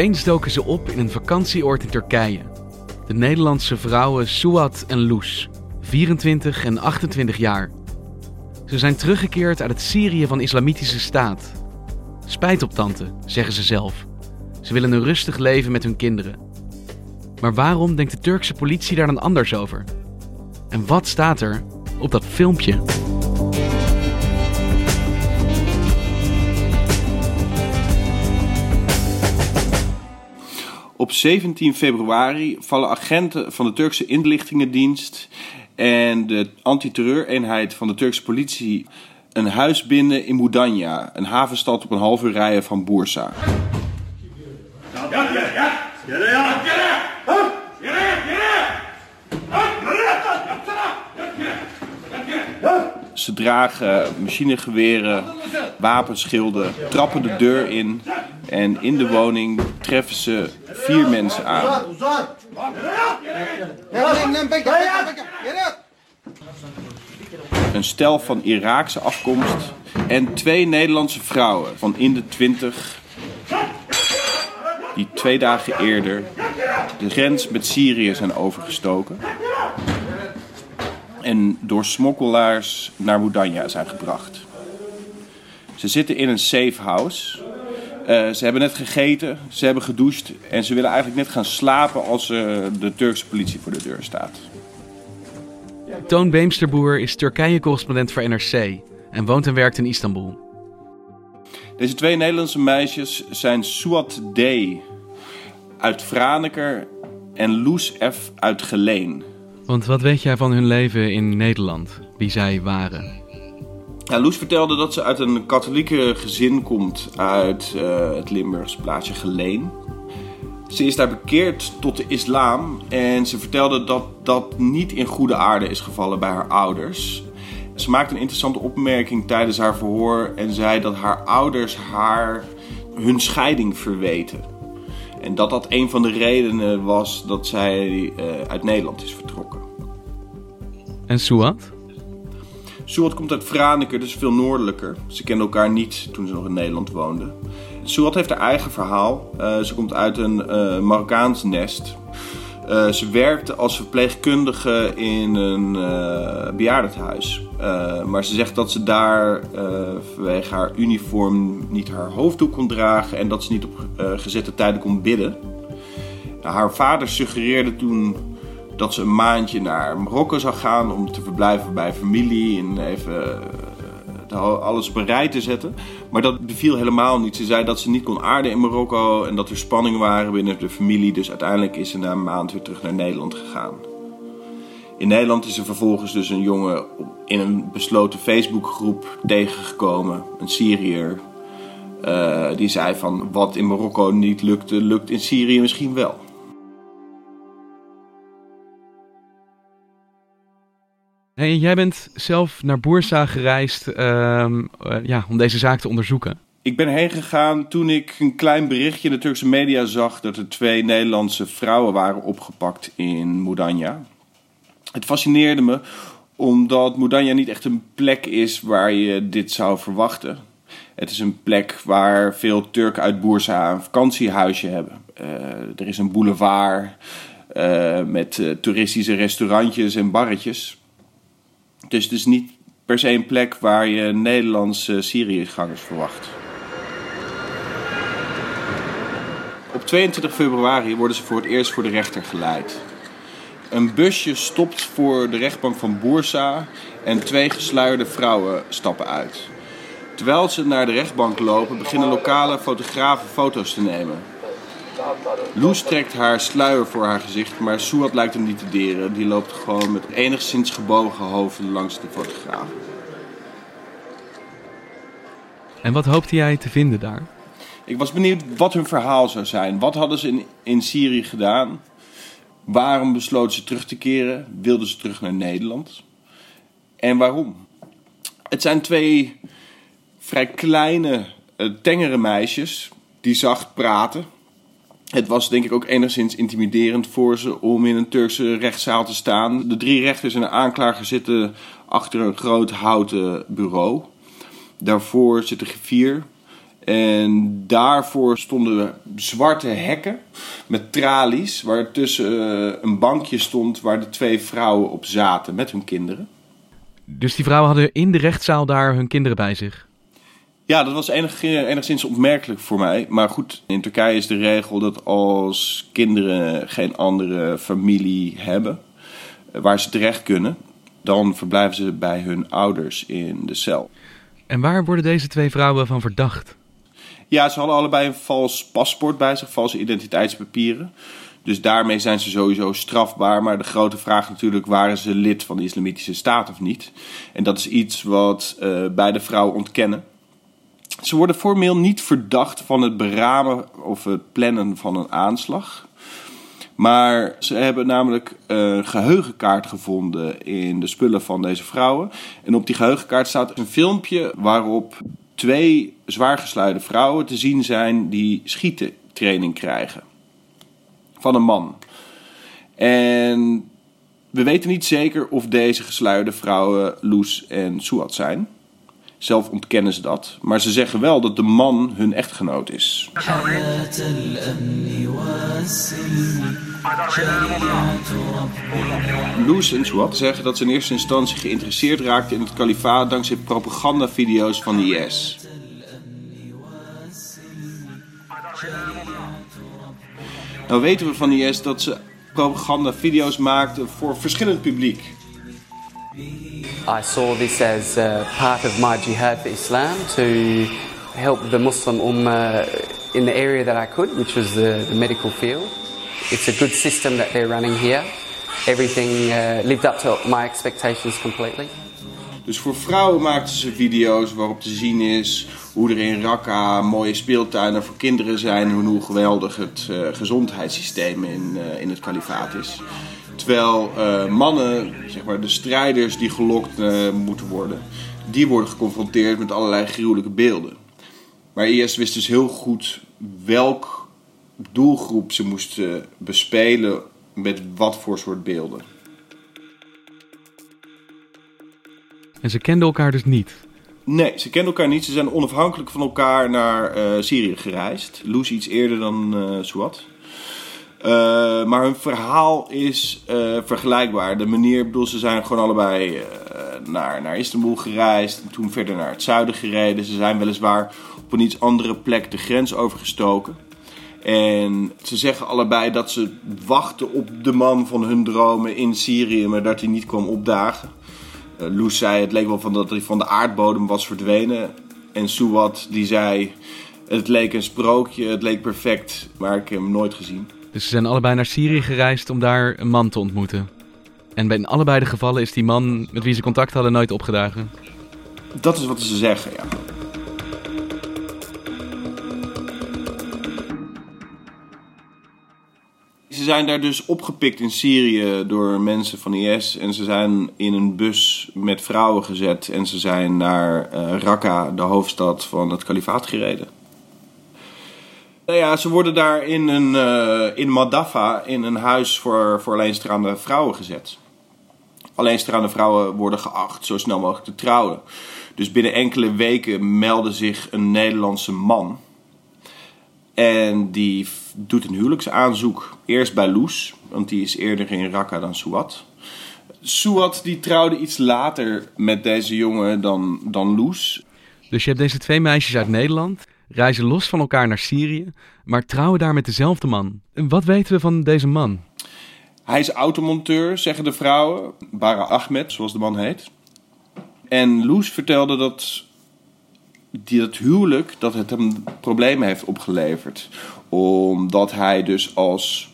Opeens doken ze op in een vakantieoord in Turkije. De Nederlandse vrouwen Suat en Loes, 24 en 28 jaar. Ze zijn teruggekeerd uit het Syrië van Islamitische Staat. Spijt op tante, zeggen ze zelf. Ze willen een rustig leven met hun kinderen. Maar waarom denkt de Turkse politie daar dan anders over? En wat staat er op dat filmpje? Op 17 februari vallen agenten van de Turkse inlichtingendienst en de antiterreureenheid van de Turkse politie een huis binnen in Mudanya, een havenstad op een half uur rijden van Bursa. Ze dragen machinegeweren, wapenschilden, trappen de deur in en in de woning treffen ze vier mensen aan. Een stel van Iraakse afkomst en twee Nederlandse vrouwen van in de twintig die twee dagen eerder de grens met Syrië zijn overgestoken en door smokkelaars naar Mudanya zijn gebracht. Ze zitten in een safe house. Uh, ze hebben net gegeten, ze hebben gedoucht en ze willen eigenlijk net gaan slapen als uh, de Turkse politie voor de deur staat. Toon Beemsterboer is Turkije-correspondent voor NRC en woont en werkt in Istanbul. Deze twee Nederlandse meisjes zijn Suat D. uit Franeker en Loes F. uit Geleen. Want wat weet jij van hun leven in Nederland, wie zij waren? Loes vertelde dat ze uit een katholieke gezin komt uit uh, het Limburgse plaatsje Geleen. Ze is daar bekeerd tot de islam en ze vertelde dat dat niet in goede aarde is gevallen bij haar ouders. Ze maakte een interessante opmerking tijdens haar verhoor en zei dat haar ouders haar hun scheiding verweten. En dat dat een van de redenen was dat zij uh, uit Nederland is vertrokken. En Suat? Suat komt uit Franeker, dus veel noordelijker. Ze kenden elkaar niet toen ze nog in Nederland woonden. Suat heeft haar eigen verhaal. Uh, ze komt uit een uh, Marokkaans nest. Uh, ze werkte als verpleegkundige in een bejaardenhuis. Uh, maar ze zegt dat ze daar vanwege haar uniform niet haar hoofddoek kon dragen en dat ze niet op gezette tijden kon bidden. Nou, haar vader suggereerde toen dat ze een maandje naar Marokko zou gaan om te verblijven bij familie en even alles bereid te zetten. Maar dat beviel helemaal niet. Ze zei dat ze niet kon aarden in Marokko en dat er spanningen waren binnen de familie. Dus uiteindelijk is ze na een maand weer terug naar Nederland gegaan. In Nederland is er vervolgens dus een jongen in een besloten Facebookgroep tegengekomen, een Syriër. Uh, die zei van wat in Marokko niet lukte, lukt in Syrië misschien wel. Jij bent zelf naar Boersa gereisd uh, uh, ja, om deze zaak te onderzoeken. Ik ben heen gegaan toen ik een klein berichtje in de Turkse media zag dat er twee Nederlandse vrouwen waren opgepakt in Mudanya. Het fascineerde me omdat Mudanya niet echt een plek is waar je dit zou verwachten. Het is een plek waar veel Turken uit Boersa een vakantiehuisje hebben. Uh, er is een boulevard uh, met toeristische restaurantjes en barretjes. Dus het is niet per se een plek waar je Nederlandse Syriëgangers verwacht. Op 22 februari worden ze voor het eerst voor de rechter geleid. Een busje stopt voor de rechtbank van Boersa en twee gesluierde vrouwen stappen uit. Terwijl ze naar de rechtbank lopen, beginnen lokale fotografen foto's te nemen. Loes trekt haar sluier voor haar gezicht, maar Suat lijkt hem niet te deren. Die loopt gewoon met enigszins gebogen hoofd langs de fotograaf. En wat hoopte jij te vinden daar? Ik was benieuwd wat hun verhaal zou zijn. Wat hadden ze in, in Syrië gedaan? Waarom besloten ze terug te keren? Wilden ze terug naar Nederland? En waarom? Het zijn twee vrij kleine, uh, tengere meisjes die zacht praten. Het was denk ik ook enigszins intimiderend voor ze om in een Turkse rechtszaal te staan. De drie rechters en de aanklager zitten achter een groot houten bureau. Daarvoor zit een griffier. En daarvoor stonden zwarte hekken met tralies, waar tussen eh, een bankje stond waar de twee vrouwen op zaten met hun kinderen. Dus die vrouwen hadden in de rechtszaal daar hun kinderen bij zich? Ja, dat was enig, enigszins opmerkelijk voor mij. Maar goed, in Turkije is de regel dat als kinderen geen andere familie hebben eh, waar ze terecht kunnen, dan verblijven ze bij hun ouders in de cel. En waar worden deze twee vrouwen van verdacht? Ja, ze hadden allebei een vals paspoort bij zich, valse identiteitspapieren. Dus daarmee zijn ze sowieso strafbaar. Maar de grote vraag natuurlijk, waren ze lid van de islamitische staat of niet? En dat is iets wat uh, beide vrouwen ontkennen. Ze worden formeel niet verdacht van het beramen of het plannen van een aanslag. Maar ze hebben namelijk een geheugenkaart gevonden in de spullen van deze vrouwen. En op die geheugenkaart staat een filmpje waarop twee zwaargesluide vrouwen te zien zijn die schietentraining krijgen. Van een man. En we weten niet zeker of deze gesluide vrouwen Loes en Suat zijn. Zelf ontkennen ze dat. Maar ze zeggen wel dat de man hun echtgenoot is. Loes en Suat zeggen dat ze in eerste instantie geïnteresseerd raakten in het kalifaat dankzij propagandavideo's van de IS. Nou weten we van de IS dat ze propagandavideo's maakten voor verschillend publiek. I saw this as uh, part of my jihad for Islam to help the Muslim Ummah in the area that I could, which was the, the medical field. It's a good system that they're running here. Everything uh, lived up to my expectations completely. Dus voor vrouwen maakten ze video's waarop te zien is hoe er in Raqqa mooie speeltuinen voor kinderen zijn en hoe geweldig het uh, gezondheidssysteem in, uh, in het kalifaat is. Terwijl uh, mannen, zeg maar de strijders die gelokt moeten worden, die worden geconfronteerd met allerlei gruwelijke beelden. Maar IS wist dus heel goed welk doelgroep ze moesten bespelen met wat voor soort beelden. En ze kenden elkaar dus niet? Nee, ze kenden elkaar niet. Ze zijn onafhankelijk van elkaar naar uh, Syrië gereisd. Loes iets eerder dan uh. Uh, maar hun verhaal is vergelijkbaar. De manier, bedoel, ze zijn gewoon allebei naar, naar Istanbul gereisd. En toen verder naar het zuiden gereden. Ze zijn weliswaar op een iets andere plek de grens overgestoken. En ze zeggen allebei dat ze wachten op de man van hun dromen in Syrië, maar dat hij niet kwam opdagen. Loes zei het leek wel van dat hij van de aardbodem was verdwenen. En Suwat die zei het leek een sprookje, het leek perfect, maar ik heb hem nooit gezien. Dus ze zijn allebei naar Syrië gereisd om daar een man te ontmoeten. En bij in allebei de gevallen is die man met wie ze contact hadden nooit opgedagen. Dat is wat ze zeggen, ja. Ze zijn daar dus opgepikt in Syrië door mensen van IS. En ze zijn in een bus met vrouwen gezet. En ze zijn naar uh, Raqqa, de hoofdstad van het kalifaat, gereden. Nou ja, ze worden daar in, een, uh, in Madafa, in een huis voor, voor alleenstaande vrouwen gezet. Alleenstaande vrouwen worden geacht zo snel mogelijk te trouwen. Dus binnen enkele weken meldde zich een Nederlandse man en die doet een huwelijksaanzoek. Eerst bij Loes, want die is eerder in Raqqa dan Suat. Suat die trouwde iets later met deze jongen dan, dan Loes. Dus je hebt deze twee meisjes uit Nederland, reizen los van elkaar naar Syrië, maar trouwen daar met dezelfde man. Wat weten we van deze man? Hij is automonteur, zeggen de vrouwen. Bara Ahmed, zoals de man heet. En Loes vertelde dat dat huwelijk dat het hem problemen heeft opgeleverd. Omdat hij dus als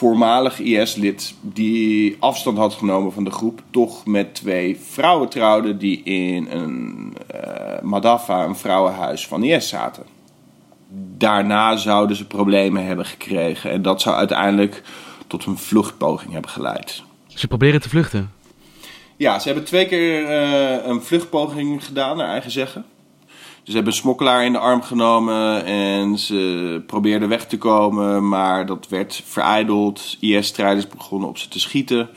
voormalig IS-lid die afstand had genomen van de groep, toch met twee vrouwen trouwde die in een uh, Madafa, een vrouwenhuis van IS zaten. Daarna zouden ze problemen hebben gekregen en dat zou uiteindelijk tot een vluchtpoging hebben geleid. Ze proberen te vluchten? Ja, ze hebben twee keer uh, een vluchtpoging gedaan, naar eigen zeggen. Ze hebben een smokkelaar in de arm genomen en ze probeerden weg te komen, maar dat werd vereideld. IS-strijders begonnen op ze te schieten.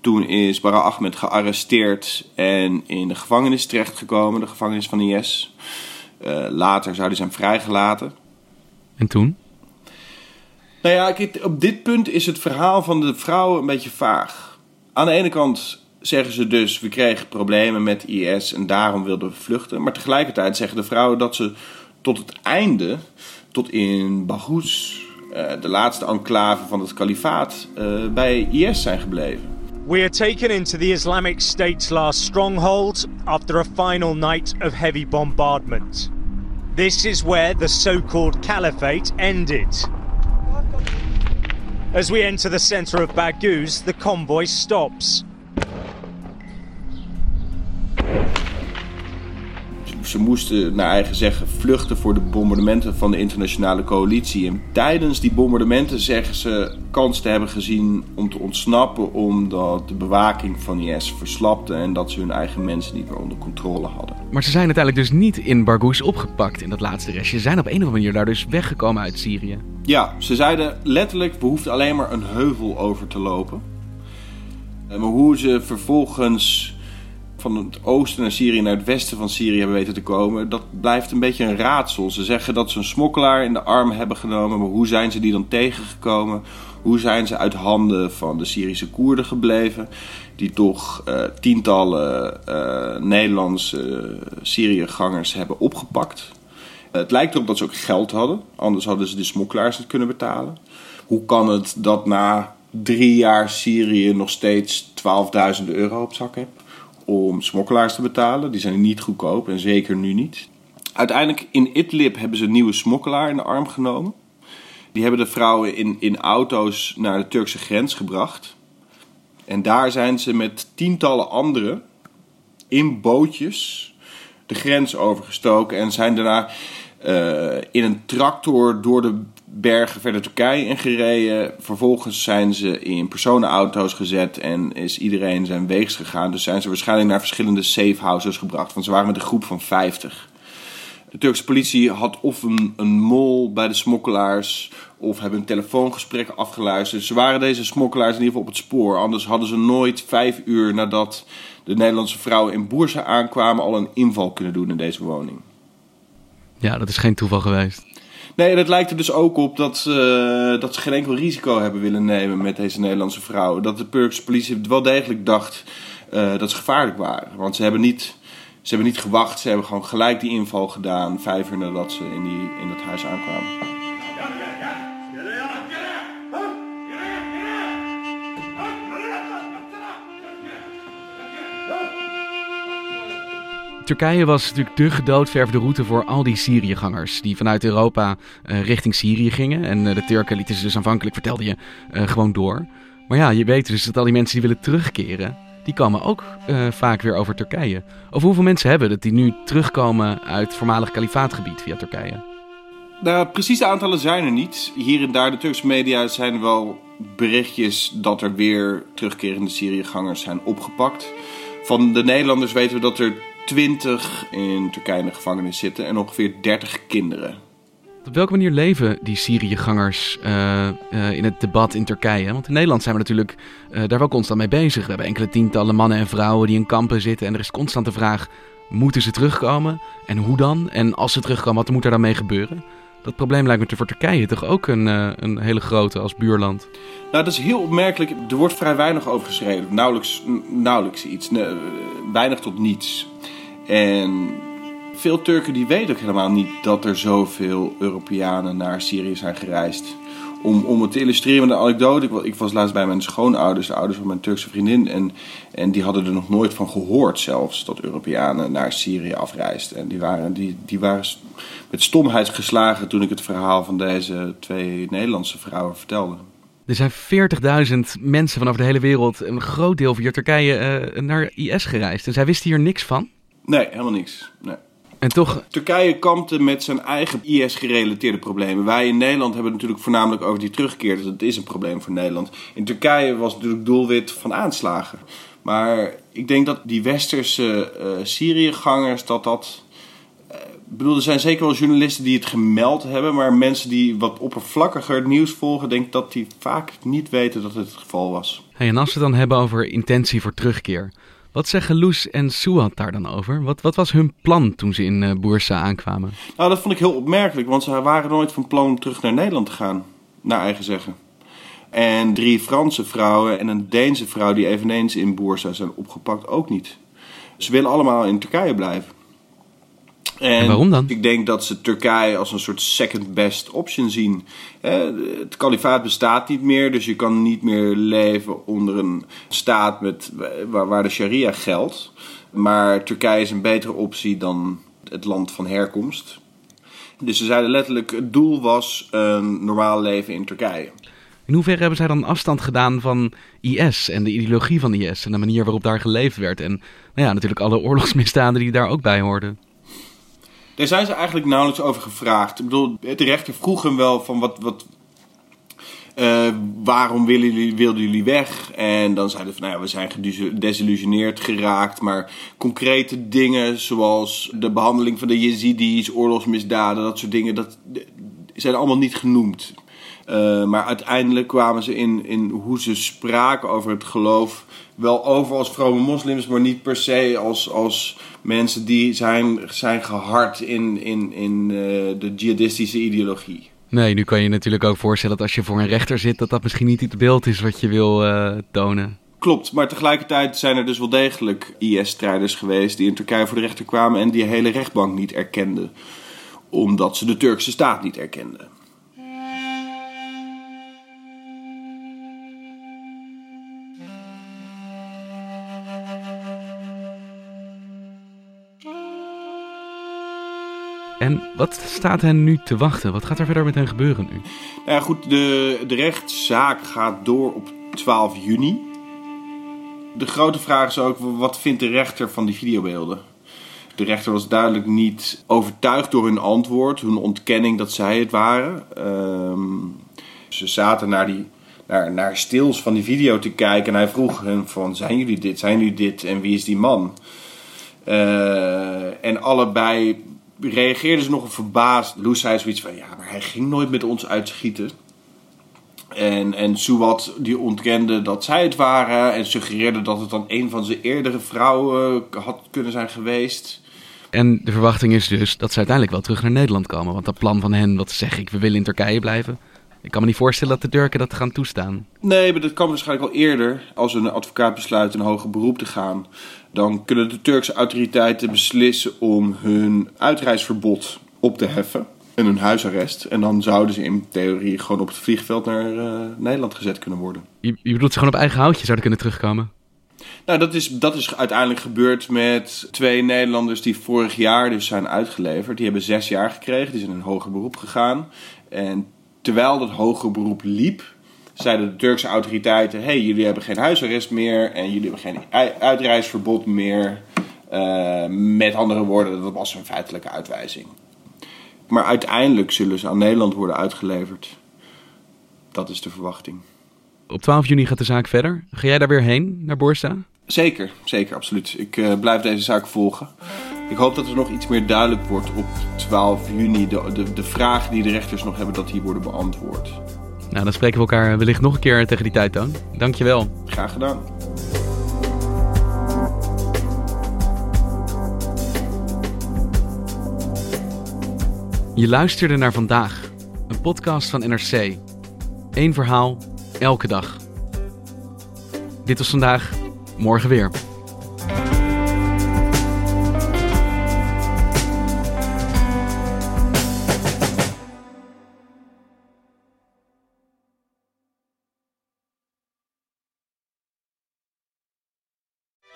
Toen is Bara Ahmed gearresteerd en in de gevangenis terechtgekomen, de gevangenis van IS. Uh, later zou hij zijn vrijgelaten. En toen? Nou ja, op dit punt is het verhaal van de vrouw een beetje vaag. Aan de ene kant zeggen ze dus, we kregen problemen met IS en daarom wilden we vluchten. Maar tegelijkertijd zeggen de vrouwen dat ze tot het einde, tot in Baghouz, uh, de laatste enclave van het kalifaat, uh, bij IS zijn gebleven. We are taken into the Islamic State's last stronghold after a final night of heavy bombardment. This is where the so-called caliphate ended. As we enter the center of Baghouz, the convoy stops. Ze moesten naar eigen zeggen vluchten voor de bombardementen van de internationale coalitie. En tijdens die bombardementen zeggen ze kans te hebben gezien om te ontsnappen omdat de bewaking van IS verslapte en dat ze hun eigen mensen niet meer onder controle hadden. Maar ze zijn uiteindelijk dus niet in Barghoush opgepakt in dat laatste restje. Ze zijn op een of andere manier daar dus weggekomen uit Syrië. Ja, ze zeiden letterlijk we hoefden alleen maar een heuvel over te lopen. Maar hoe ze vervolgens van het oosten naar Syrië naar het westen van Syrië hebben weten te komen, dat blijft een beetje een raadsel. Ze zeggen dat ze een smokkelaar in de arm hebben genomen, maar hoe zijn ze die dan tegengekomen? Hoe zijn ze uit handen van de Syrische Koerden gebleven, die toch uh, tientallen uh, Nederlandse uh, Syriëgangers hebben opgepakt? het lijkt erop dat ze ook geld hadden, anders hadden ze de smokkelaars niet kunnen betalen. Hoe kan het dat na drie jaar Syrië nog steeds 12.000 euro op zak? Om smokkelaars te betalen. Die zijn niet goedkoop en zeker nu niet. Uiteindelijk in Idlib hebben ze een nieuwe smokkelaar in de arm genomen. Die hebben de vrouwen in, in auto's naar de Turkse grens gebracht. En daar zijn ze met tientallen anderen in bootjes de grens overgestoken en zijn daarna uh, in een tractor door de bergen verder Turkije ingereden. Vervolgens zijn ze in personenauto's gezet en is iedereen zijn weegs gegaan. Dus zijn ze waarschijnlijk naar verschillende safehouses gebracht. Want ze waren met een groep van 50. De Turkse politie had of een, een mol bij de smokkelaars of hebben een telefoongesprek afgeluisterd. Ze waren deze smokkelaars in ieder geval op het spoor. Anders hadden ze nooit vijf uur nadat de Nederlandse vrouwen in Boersa aankwamen al een inval kunnen doen in deze woning. Ja, dat is geen toeval geweest. Nee, dat lijkt er dus ook op dat, uh, dat ze geen enkel risico hebben willen nemen met deze Nederlandse vrouwen. Dat de Turkse politie wel degelijk dacht uh, dat ze gevaarlijk waren. Want ze hebben, niet, ze hebben niet gewacht, ze hebben gewoon gelijk die inval gedaan, vijf uur nadat ze in, die, in dat huis aankwamen. Turkije was natuurlijk de gedoodverfde route voor al die Syriëgangers die vanuit Europa uh, richting Syrië gingen. En uh, de Turken lieten ze dus aanvankelijk, vertelde je, uh, gewoon door. Maar ja, je weet dus dat al die mensen die willen terugkeren, die komen ook vaak weer over Turkije. Of hoeveel mensen hebben dat die nu terugkomen uit voormalig kalifaatgebied via Turkije? Nou, precieze aantallen zijn er niet. Hier en daar, de Turkse media, zijn wel berichtjes dat er weer terugkerende Syriëgangers zijn opgepakt. Van de Nederlanders weten we dat er 20 in Turkije in de gevangenis zitten en ongeveer 30 kinderen. Op welke manier leven die Syriëgangers uh, uh, in het debat in Turkije? Want in Nederland zijn we natuurlijk uh, daar wel constant mee bezig. We hebben enkele tientallen mannen en vrouwen die in kampen zitten. En er is constant de vraag, moeten ze terugkomen? En hoe dan? En als ze terugkomen, wat moet er dan mee gebeuren? Dat probleem lijkt me voor Turkije toch ook een, eh, een hele grote als buurland. Nou, dat is heel opmerkelijk. Er wordt vrij weinig over geschreven. Nauwelijks, nauwelijks iets. Weinig tot niets. En veel Turken die weten ook helemaal niet dat er zoveel Europeanen naar Syrië zijn gereisd. Om, om het te illustreren met een anekdote. Ik, wa- ik was laatst bij mijn schoonouders, de ouders van mijn Turkse vriendin. En, en die hadden er nog nooit van gehoord zelfs dat Europeanen naar Syrië afreisden. En die waren, die, die waren met stomheid geslagen toen ik het verhaal van deze twee Nederlandse vrouwen vertelde. Er zijn 40.000 mensen van over de hele wereld, een groot deel via Turkije, eh, naar IS gereisd. En zij wisten hier niks van. Nee, helemaal niks. Nee. En toch, Turkije kampte met zijn eigen IS-gerelateerde problemen. Wij in Nederland hebben het natuurlijk voornamelijk over die terugkeer. Dus dat is een probleem voor Nederland. In Turkije was het natuurlijk doelwit van aanslagen. Maar ik denk dat die westerse eh Syriëgangers, dat dat... eh, Ik bedoel, er zijn zeker wel journalisten die het gemeld hebben. Maar mensen die wat oppervlakkiger het nieuws volgen... denk dat die vaak niet weten dat het het geval was. hey, en als we het dan hebben over intentie voor terugkeer. Wat zeggen Loes en Suat daar dan over? Wat, wat was hun plan toen ze in eh Boersa aankwamen? Nou, dat vond ik heel opmerkelijk, want ze waren nooit van plan om terug naar Nederland te gaan, naar eigen zeggen. En drie Franse vrouwen en een Deense vrouw die eveneens in Boersa zijn opgepakt ook niet. Ze willen allemaal in Turkije blijven. En waarom dan? Ik denk dat ze Turkije als een soort second best option zien. Het kalifaat bestaat niet meer, dus je kan niet meer leven onder een staat met, waar, waar de sharia geldt. Maar Turkije is een betere optie dan het land van herkomst. Dus ze zeiden letterlijk, het doel was een normaal leven in Turkije. In hoeverre hebben zij dan afstand gedaan van IS en de ideologie van IS en de manier waarop daar geleefd werd? En nou ja, natuurlijk alle oorlogsmisdaden die daar ook bij hoorden. Daar zijn ze eigenlijk nauwelijks over gevraagd. Ik bedoel, de rechter vroeg hem wel van wat... wat eh, waarom willen jullie, wilden jullie weg? En dan zeiden ze van, nou ja, we zijn gedesillusioneerd geraakt. Maar concrete dingen zoals de behandeling van de Yazidis, oorlogsmisdaden, dat soort dingen, dat zijn allemaal niet genoemd. Uh, maar uiteindelijk kwamen ze in, in hoe ze spraken over het geloof wel over als vrome moslims, maar niet per se als, als mensen die zijn, zijn gehard in, in, in uh, de jihadistische ideologie. Nee, nu kan je natuurlijk ook voorstellen dat als je voor een rechter zit, dat dat misschien niet het beeld is wat je wil uh, tonen. Klopt, maar tegelijkertijd zijn er dus wel degelijk IS-strijders geweest die in Turkije voor de rechter kwamen en die hele rechtbank niet erkenden, omdat ze de Turkse staat niet erkenden. En wat staat hen nu te wachten? Wat gaat er verder met hen gebeuren nu? Nou ja, goed, de, de rechtszaak gaat door op 12 juni. De grote vraag is ook, wat vindt de rechter van die videobeelden? De rechter was duidelijk niet overtuigd door hun antwoord, hun ontkenning dat zij het waren. Um, ze zaten naar, die, naar, naar stils van die video te kijken en hij vroeg hen van, zijn jullie dit, zijn jullie dit en wie is die man? Uh, en allebei reageerden ze nogal verbaasd. Loes zei zoiets van, ja, maar hij ging nooit met ons uitschieten. En, en Suwat die ontkende dat zij het waren en suggereerde dat het dan een van zijn eerdere vrouwen had kunnen zijn geweest. En de verwachting is dus dat ze uiteindelijk wel terug naar Nederland komen. Want dat plan van hen, wat zeg ik, we willen in Turkije blijven. Ik kan me niet voorstellen dat de Turken dat gaan toestaan. Nee, maar dat kan waarschijnlijk al eerder. Als een advocaat besluit een hoger beroep te gaan, dan kunnen de Turkse autoriteiten beslissen om hun uitreisverbod op te heffen. En hun huisarrest. En dan zouden ze in theorie gewoon op het vliegveld naar uh, Nederland gezet kunnen worden. Je, je bedoelt ze gewoon op eigen houtje zouden kunnen terugkomen? Nou, dat is, dat is uiteindelijk gebeurd met twee Nederlanders die vorig jaar dus zijn uitgeleverd. Die hebben zes jaar gekregen, die zijn in een hoger beroep gegaan. En terwijl dat hoger beroep liep, zeiden de Turkse autoriteiten: hey, jullie hebben geen huisarrest meer en jullie hebben geen uitreisverbod meer. Uh, met andere woorden, dat was een feitelijke uitwijzing. Maar uiteindelijk zullen ze aan Nederland worden uitgeleverd. Dat is de verwachting. Op 12 juni gaat de zaak verder. Ga jij daar weer heen, naar Boorsta? Zeker, zeker, absoluut. Ik uh, blijf deze zaak volgen. Ik hoop dat er nog iets meer duidelijk wordt op 12 juni. De, de, de vragen die de rechters nog hebben, dat die worden beantwoord. Nou, dan spreken we elkaar wellicht nog een keer tegen die tijd dan. Dankjewel. Graag gedaan. Je luisterde naar vandaag, een podcast van NRC. Eén verhaal, elke dag. Dit was vandaag, morgen weer.